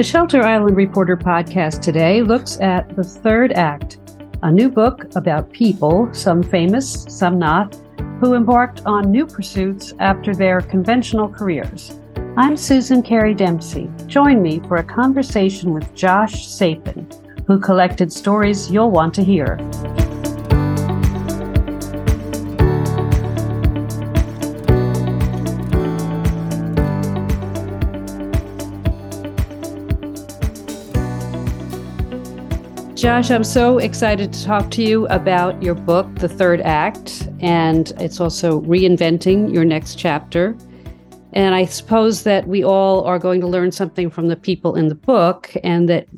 The Shelter Island Reporter podcast today looks at The Third Act, a new book about people, some famous, some not, who embarked on new pursuits after their conventional careers. I'm Susan Carey Dempsey. Join me for a conversation with Josh Sapan, who collected stories you'll want to hear. Josh, I'm so excited to talk to you about your book, The Third Act, and it's also reinventing your next chapter. And I suppose that we all are going to learn something from the people in the book, and that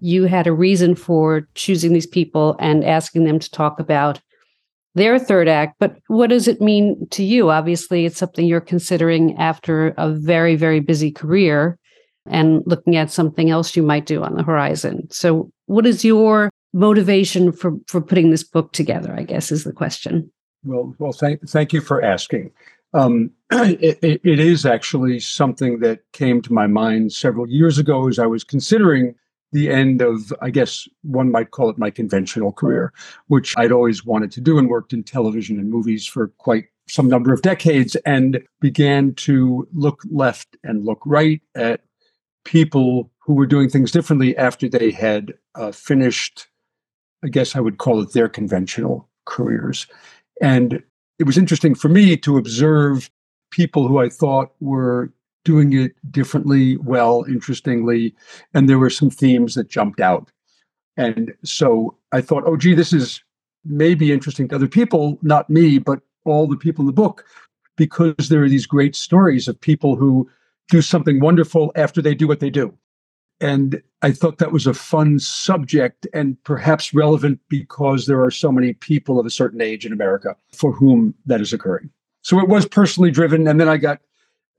you had a reason for choosing these people and asking them to talk about their third act. But what does it mean to you? Obviously, it's something you're considering after a very, very busy career and looking at something else you might do on the horizon. So, what is your motivation for for putting this book together? I guess is the question. Well, well, thank thank you for asking. Um, it, it, it is actually something that came to my mind several years ago as I was considering the end of, I guess one might call it my conventional career, which I'd always wanted to do and worked in television and movies for quite some number of decades and began to look left and look right at people who were doing things differently after they had uh, finished, I guess I would call it their conventional careers. And it was interesting for me to observe people who I thought were doing it differently, well, interestingly, and there were some themes that jumped out. And so I thought, oh, gee, this is maybe interesting to other people, not me, but all the people in the book, because there are these great stories of people who do something wonderful after they do what they do. And I thought that was a fun subject and perhaps relevant because there are so many people of a certain age in America for whom that is occurring. So it was personally driven. And then I got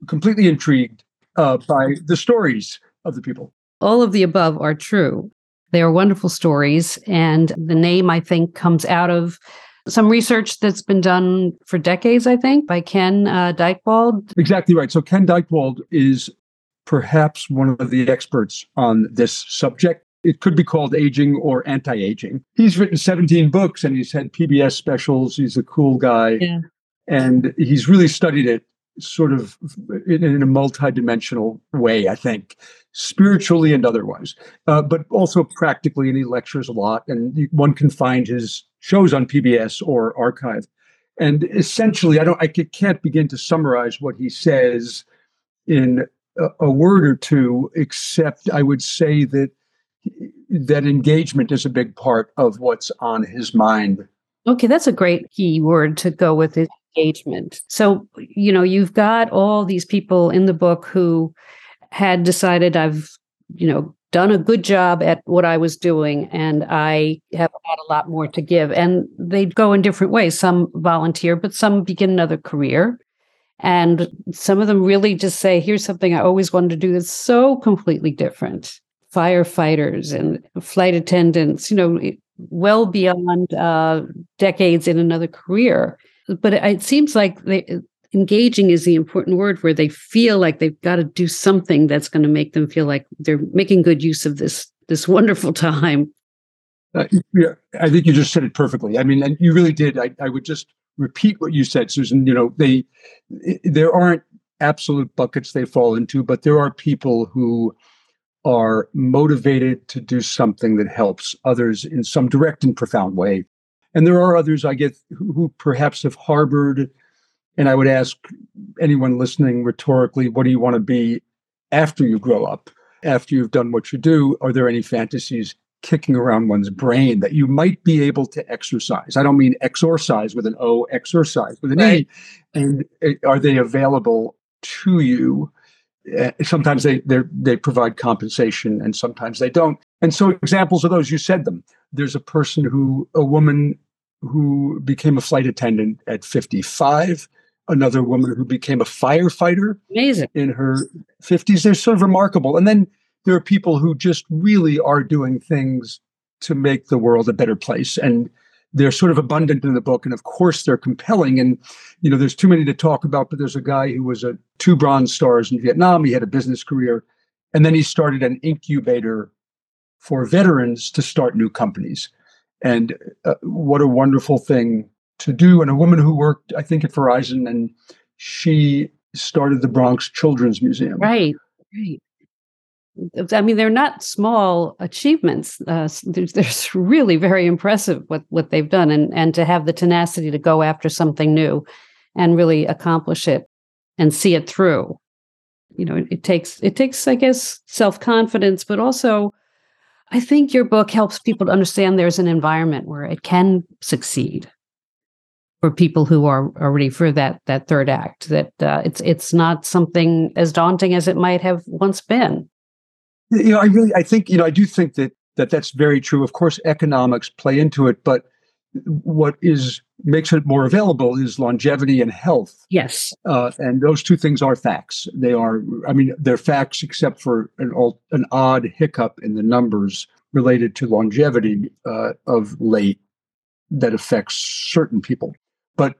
completely intrigued uh, by the stories of the people. All of the above are true. They are wonderful stories. And the name, I think, comes out of some research that's been done for decades, I think, by Ken uh, Dychtwald. Exactly right. So Ken Dychtwald is perhaps one of the experts on this subject. It could be called aging or anti-aging. He's written 17 books and he's had PBS specials. He's a cool guy. Yeah. And he's really studied it sort of in, in a multidimensional way, I think, spiritually and otherwise, uh, but also practically. And he lectures a lot, and one can find his shows on PBS or archive. And essentially, I don't, I can't begin to summarize what he says in a, word or two, except I would say that that engagement is a big part of what's on his mind. Okay, that's a great key word to go with it engagement. So, you know, you've got all these people in the book who had decided I've, you know, done a good job at what I was doing and I have had a lot more to give. And they go in different ways. Some volunteer, but some begin another career. And some of them really just say, here's something I always wanted to do that's so completely different. Firefighters and flight attendants, you know, well beyond uh, decades in another career. But it, seems like they, engaging is the important word where they feel like they've got to do something that's going to make them feel like they're making good use of this this wonderful time. Uh, yeah, i think you just said it perfectly. I mean and you really did. I, I would just repeat what you said susan you know they there aren't absolute buckets they fall into but there are people who are motivated to do something that helps others in some direct and profound way and there are others I get who, who perhaps have harbored, and I would ask anyone listening rhetorically, what do you want to be after you grow up? After you've done what you do, are there any fantasies kicking around one's brain that you might be able to exercise? I don't mean exorcise with an O, exercise with an right. E. And eh, are they available to you? Uh, sometimes they they provide compensation and sometimes they don't and so examples of those you said them there's a person who a woman who became a flight attendant at 55, another woman who became a firefighter Amazing. in her 50s. They're sort of remarkable. And then there are people who just really are doing things to make the world a better place. And they're sort of abundant in the book. And of course, they're compelling. And, you know, there's too many to talk about, but there's a guy who was a two bronze stars in Vietnam. He had a business career And then he started an incubator for veterans to start new companies. And uh, what a wonderful thing to do. And a woman who worked, I think, at Verizon, and she started the Bronx Children's Museum. Right, right. I mean, they're not small achievements. Uh, there's, really very impressive what what they've done, and and to have the tenacity to go after something new, and really accomplish it, and see it through. You know, it, it takes it takes, I guess, self confidence, but also, I think your book helps people to understand there's an environment where it can succeed for people who are, are ready for that that third act. That uh, it's it's not something as daunting as it might have once been you know, I really, I think, you know, I do think that that that's very true. Of course, economics play into it, but what is makes it more available is longevity and health. Yes, uh, and those two things are facts. They are, I mean, they're facts except for an an odd hiccup in the numbers related to longevity uh, of late that affects certain people. But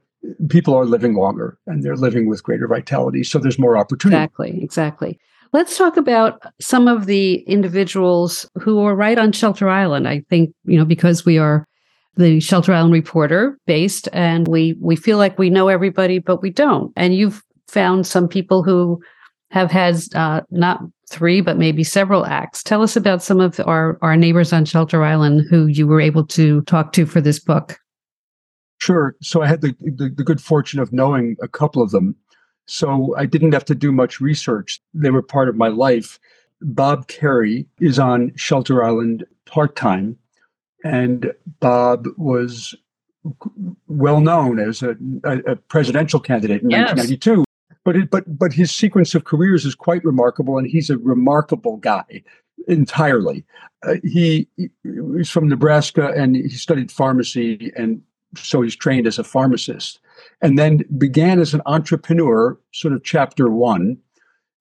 people are living longer and they're living with greater vitality, so there's more opportunity. Exactly, exactly. Let's talk about some of the individuals who are right on Shelter Island. I think, you know, because we are the Shelter Island Reporter based and we we feel like we know everybody, but we don't. And you've found some people who have had uh, not three, but maybe several acts. Tell us about some of our, our neighbors on Shelter Island who you were able to talk to for this book. Sure. So I had the, the, the good fortune of knowing a couple of them. So I didn't have to do much research. They were part of my life. Bob Kerrey is on Shelter Island part time, and Bob was well known as a, a, presidential candidate in yes. 1992. But it, but but his sequence of careers is quite remarkable, and he's a remarkable guy entirely. Uh, he, he's from Nebraska, and he studied pharmacy, and so he's trained as a pharmacist and then began as an entrepreneur, sort of chapter one,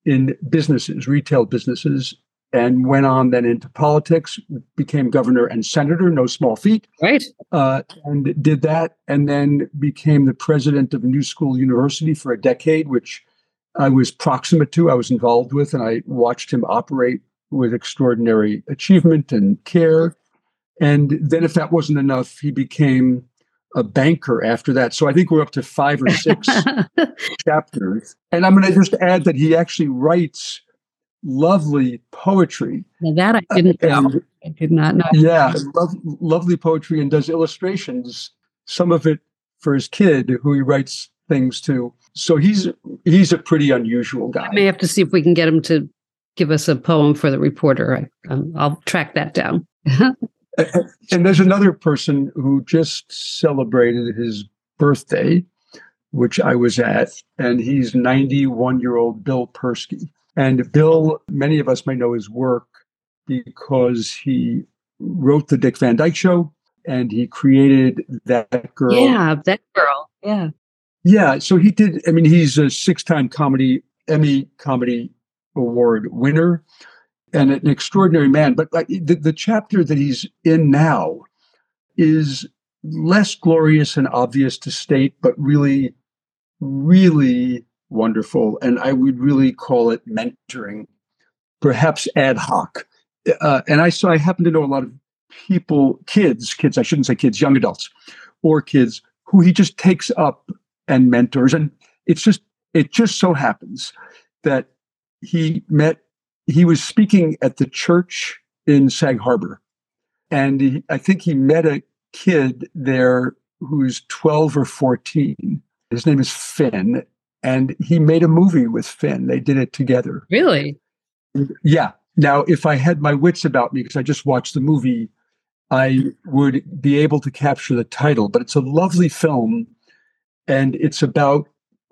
in businesses, retail businesses, and went on then into politics, became governor and senator, no small feat. Right. Uh, and did that, and then became the president of New School University for a decade, which I was proximate to, I was involved with, and I watched him operate with extraordinary achievement and care. And then, if that wasn't enough, he became a banker after that. So I think we're up to five or six chapters. And I'm going to just add that he actually writes lovely poetry. Now that I didn't know. I did not know. Yeah, lovely poetry and does illustrations. Some of it for his kid, who he writes things to. So he's he's a pretty unusual guy. I may have to see if we can get him to give us a poem for the reporter. I, um, I'll track that down. and there's another person who just celebrated his birthday, which I was at, and he's 91 year old Bill Persky. And Bill, many of us may know his work because he wrote the Dick Van Dyke Show and he created that girl. Yeah, that girl. Yeah. Yeah. So he did, I mean, he's a six time comedy, Emmy Comedy Award winner and an extraordinary man. But like the, the chapter that he's in now is less glorious and obvious to state, but really, really wonderful. And I would really call it mentoring, perhaps ad hoc. Uh, and I so I happen to know a lot of people, kids, kids, I shouldn't say kids, young adults, or kids who he just takes up and mentors. And it's just, it just so happens that he met he was speaking at the church in Sag Harbor. And he, I think he met a kid there who's 12 or 14. His name is Finn. And he made a movie with Finn. They did it together. Really? Yeah. Now, if I had my wits about me, because I just watched the movie, I would be able to capture the title. But it's a lovely film. And it's about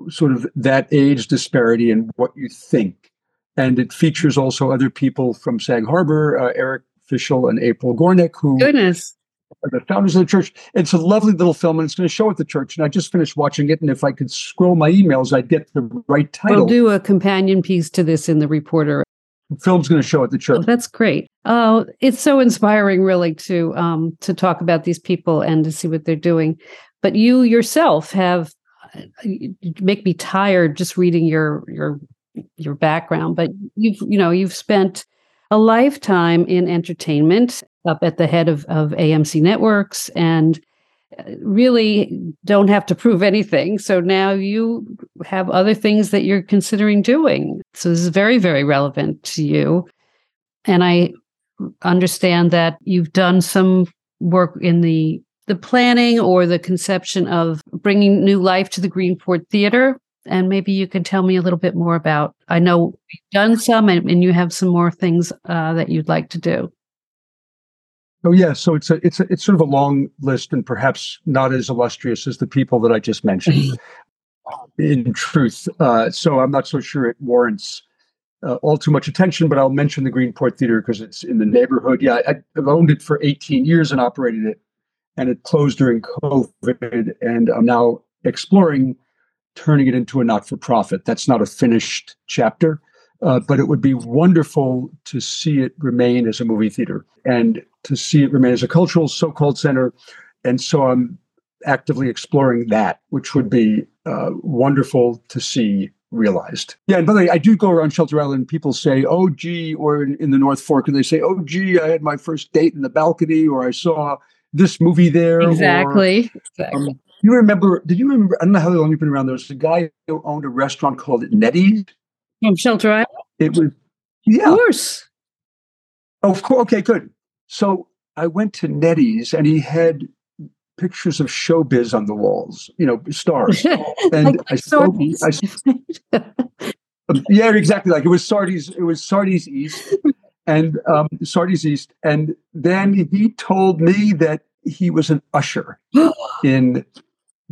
sort of that age disparity and what you think and it features also other people from Sag Harbor, uh, Eric Fischl and April Gornik, who goodness are the founders of the church. It's a lovely little film, and it's going to show at the church. And I just finished watching it, and if I could scroll my emails, I'd get the right title. We'll do a companion piece to this in the Reporter. The film's going to show at the church. Oh, that's great. Oh, it's so inspiring, really, to um, to talk about these people and to see what they're doing. But you yourself have uh, make me tired just reading your your your background, but you've you know you've spent a lifetime in entertainment up at the head of, of AMC networks and uh, really don't have to prove anything. So now you have other things that you're considering doing. So this is very, very relevant to you. And I understand that you've done some work in the the planning or the conception of bringing new life to the Greenport Theater. And maybe you can tell me a little bit more about. I know you've done some, and, and you have some more things uh, that you'd like to do. Oh yeah, so it's a it's a, it's sort of a long list, and perhaps not as illustrious as the people that I just mentioned. in truth, uh, so I'm not so sure it warrants uh, all too much attention, but I'll mention the Greenport Theater because it's in the neighborhood. Yeah, I, have owned it for 18 years and operated it, and it closed during COVID. And I'm now exploring turning it into a not for profit. That's not a finished chapter, uh, but it would be wonderful to see it remain as a movie theater and to see it remain as a cultural so called center. And so I'm actively exploring that, which would be uh, wonderful to see realized. Yeah, and by the way, I do go around Shelter Island. People say, "Oh, gee," or in, in, the North Fork, and they say, "Oh, gee, I had my first date in the balcony," or "I saw this movie there." Exactly. Or, exactly. Um, you remember? Did you remember? I don't know how long you've been around. There was a guy who owned a restaurant called Nettie's from Shelter Island. It was, yeah, of course. Of course. Okay, good. So I went to Nettie's, and he had pictures of showbiz on the walls, you know, stars. And like I, spoke, I, yeah, exactly. Like it was Sardi's, it was Sardi's East and um, Sardi's East. And then he told me that he was an usher in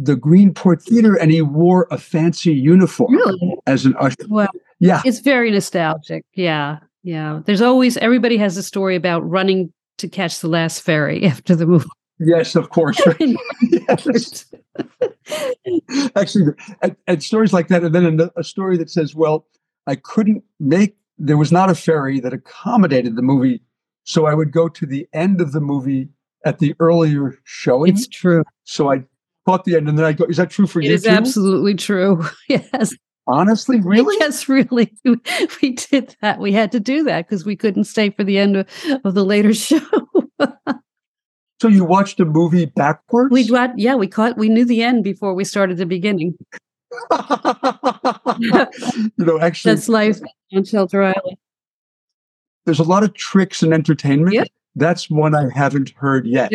the Greenport Theater and he wore a fancy uniform really? as an usher. Well, yeah. It's very nostalgic. Yeah. Yeah. There's always, everybody has a story about running to catch the last ferry after the movie. Yes, of course. yes. Actually, and, and, stories like that, and then a, a, story that says, "Well, I couldn't make. There was not a ferry that accommodated the movie, so I would go to the end of the movie at the earlier showing. It's true. So I caught the end, and then I go. Is that true for it you? It is too? absolutely true. Yes. Honestly, really? Yes, really. We did that. We had to do that because we couldn't stay for the end of, of the later show. So you watched a movie backwards? We got yeah, we caught we knew the end before we started the beginning. you know, actually That's life on Shelter Island. There's a lot of tricks in entertainment. Yeah. That's one I haven't heard yet.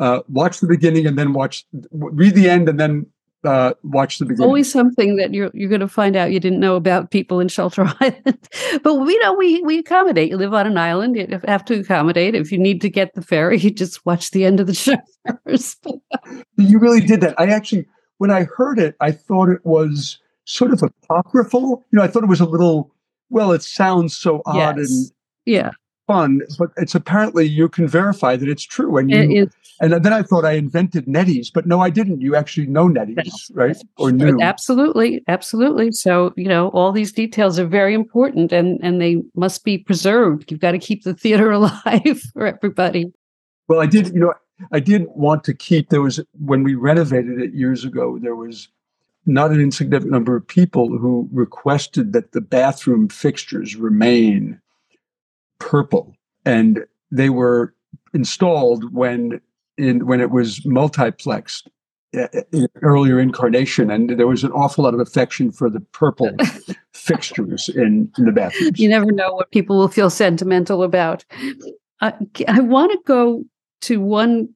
Uh, watch the beginning and then watch read the end and then uh, watch the beginning. Always something that you're you're going to find out you didn't know about people in Shelter Island. but we know we we accommodate. You live on an island, you have to accommodate. If you need to get the ferry, you just watch the end of the show first. you really did that. I actually, when I heard it, I thought it was sort of apocryphal. You know, I thought it was a little. Well, it sounds so odd yes. and yeah fun, but it's apparently you can verify that it's true. And you, and then I thought I invented Nettie's, but no, I didn't. You actually know Nettie's, right? Or knew? Absolutely, absolutely. So you know, all these details are very important, and and they must be preserved. You've got to keep the theater alive for everybody. Well, I did. You know, I did want to keep. There was when we renovated it years ago. There was not an insignificant number of people who requested that the bathroom fixtures remain purple, and they were installed when in when it was multiplexed uh, in earlier incarnation, and there was an awful lot of affection for the purple fixtures in, in the bathrooms. You never know what people will feel sentimental about. Uh, I want to go to one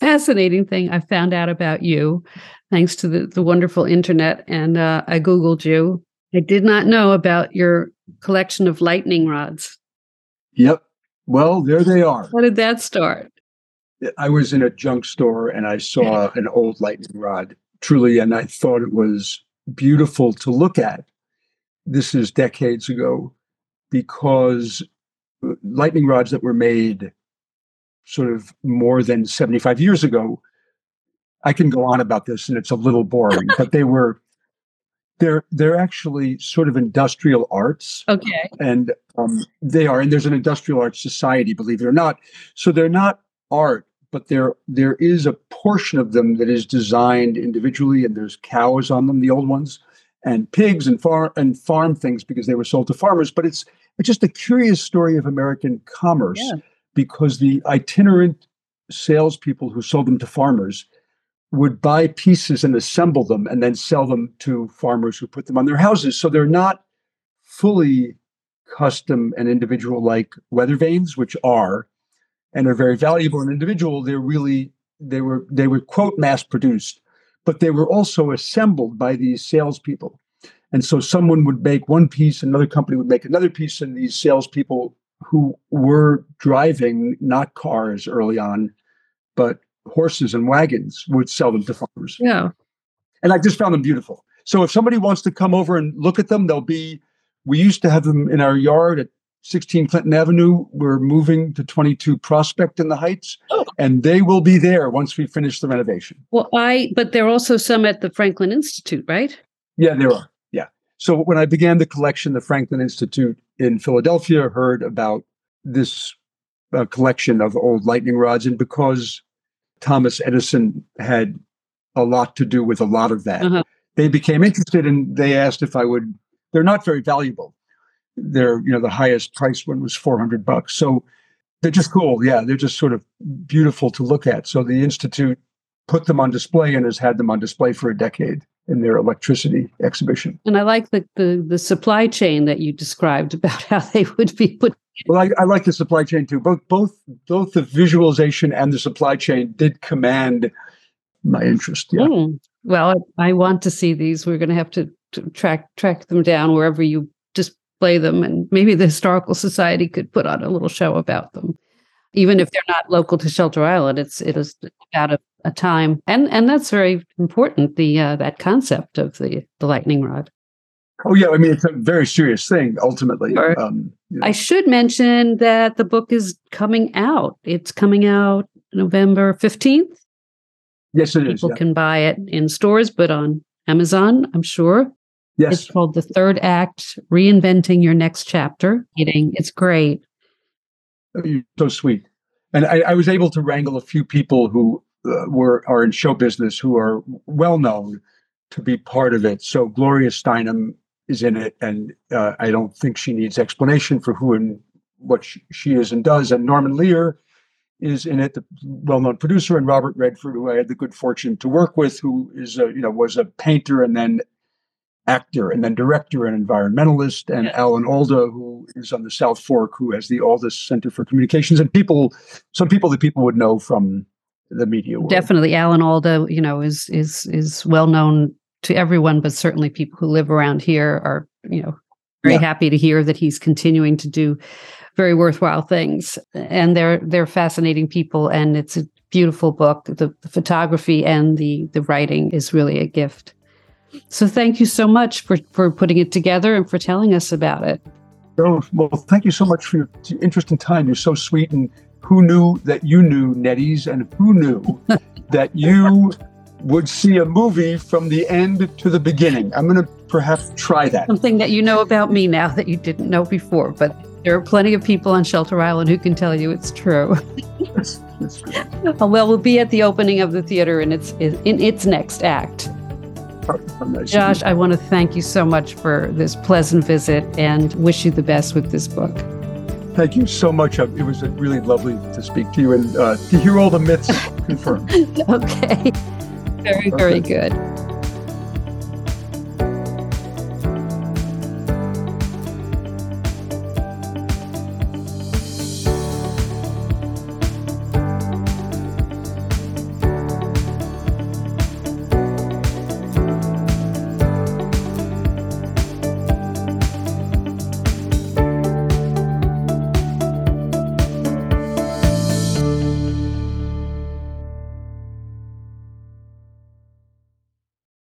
fascinating thing I found out about you, thanks to the, the wonderful internet, and uh, I googled you. I did not know about your collection of lightning rods. Yep. Well, there they are. How did that start? I was in a junk store and I saw an old lightning rod, truly, and I thought it was beautiful to look at. This is decades ago because uh, lightning rods that were made sort of more than 75 years ago, I can go on about this and it's a little boring, but they were they're they're actually sort of industrial arts. Okay. And um, they are, and there's an industrial arts society, believe it or not. So they're not art, but there there is a portion of them that is designed individually, and there's cows on them, the old ones, and pigs and farm and farm things because they were sold to farmers. But it's it's just a curious story of American commerce yeah. because the itinerant salespeople who sold them to farmers would buy pieces and assemble them and then sell them to farmers who put them on their houses. So they're not fully custom and individual like weather vanes, which are and are very valuable and individual. They're really they were they were quote mass produced, but they were also assembled by these salespeople. And so someone would make one piece, another company would make another piece, and these salespeople who were driving not cars early on, but horses and wagons would sell them to farmers. Yeah. And I just found them beautiful. So if somebody wants to come over and look at them, they'll be, we used to have them in our yard at 16 Clinton Avenue. We're moving to 22 Prospect in the Heights, oh. and they will be there once we finish the renovation. Well, I, but there are also some at the Franklin Institute, right? Yeah, there are. Yeah. So when I began the collection, the Franklin Institute in Philadelphia heard about this uh, collection of old lightning rods, and because Thomas Edison had a lot to do with a lot of that, uh-huh. they became interested and they asked if I would. They're not very valuable. They're you know the highest price one was 400 bucks. So they're just cool. Yeah they're just sort of beautiful to look at. So the institute put them on display and has had them on display for a decade in their electricity exhibition. And i like the the, the supply chain that you described about how they would be put well I, I like the supply chain too. Both both both the visualization and the supply chain did command my interest yeah. Mm. well i want to see these. We're going to have to, to track track them down wherever you display them and maybe the historical society could put on a little show about them. Even if they're not local to shelter island it's it is about a, a time. And and that's very important the uh, that concept of the the lightning rod oh yeah i mean it's a very serious thing ultimately sure. um, you know. i should mention that the book is coming out it's coming out november 15th yes it people is, people yeah. can buy it in stores but on amazon i'm sure Yes. It's called The Third Act Reinventing Your Next Chapter. It's great. Oh, you're so sweet. And I, I, was able to wrangle a few people who uh, were are in show business who are well known to be part of it. So Gloria Steinem is in it, and uh, I don't think she needs explanation for who and what she, she is and does. And Norman Lear is in it, the well-known producer, and Robert Redford, who I had the good fortune to work with, who is a, you know was a painter and then actor and then director and environmentalist, and Alan Alda, who is on the South Fork, who has the Alda's Center for Communications, and people, some people that people would know from the media world. Definitely, Alan Alda, you know, is is is well known to everyone, but certainly people who live around here are, you know, very yeah. happy to hear that he's continuing to do very worthwhile things. And they're they're fascinating people, and it's a beautiful book. The, the photography and the the writing is really a gift. So thank you so much for, for putting it together and for telling us about it. Oh, well, thank you so much for your interest and time. You're so sweet. And who knew that you knew Nettie's and who knew that you would see a movie from the end to the beginning? I'm going to perhaps try that. Something that you know about me now that you didn't know before, but there are plenty of people on Shelter Island who can tell you it's true. that's, that's true. well, we'll be at the opening of the theater in its in its next act. Josh, I want to thank you so much for this pleasant visit and wish you the best with this book. Thank you so much. Uh, it was really lovely to speak to you and uh, to hear all the myths confirmed. okay. Very, very good.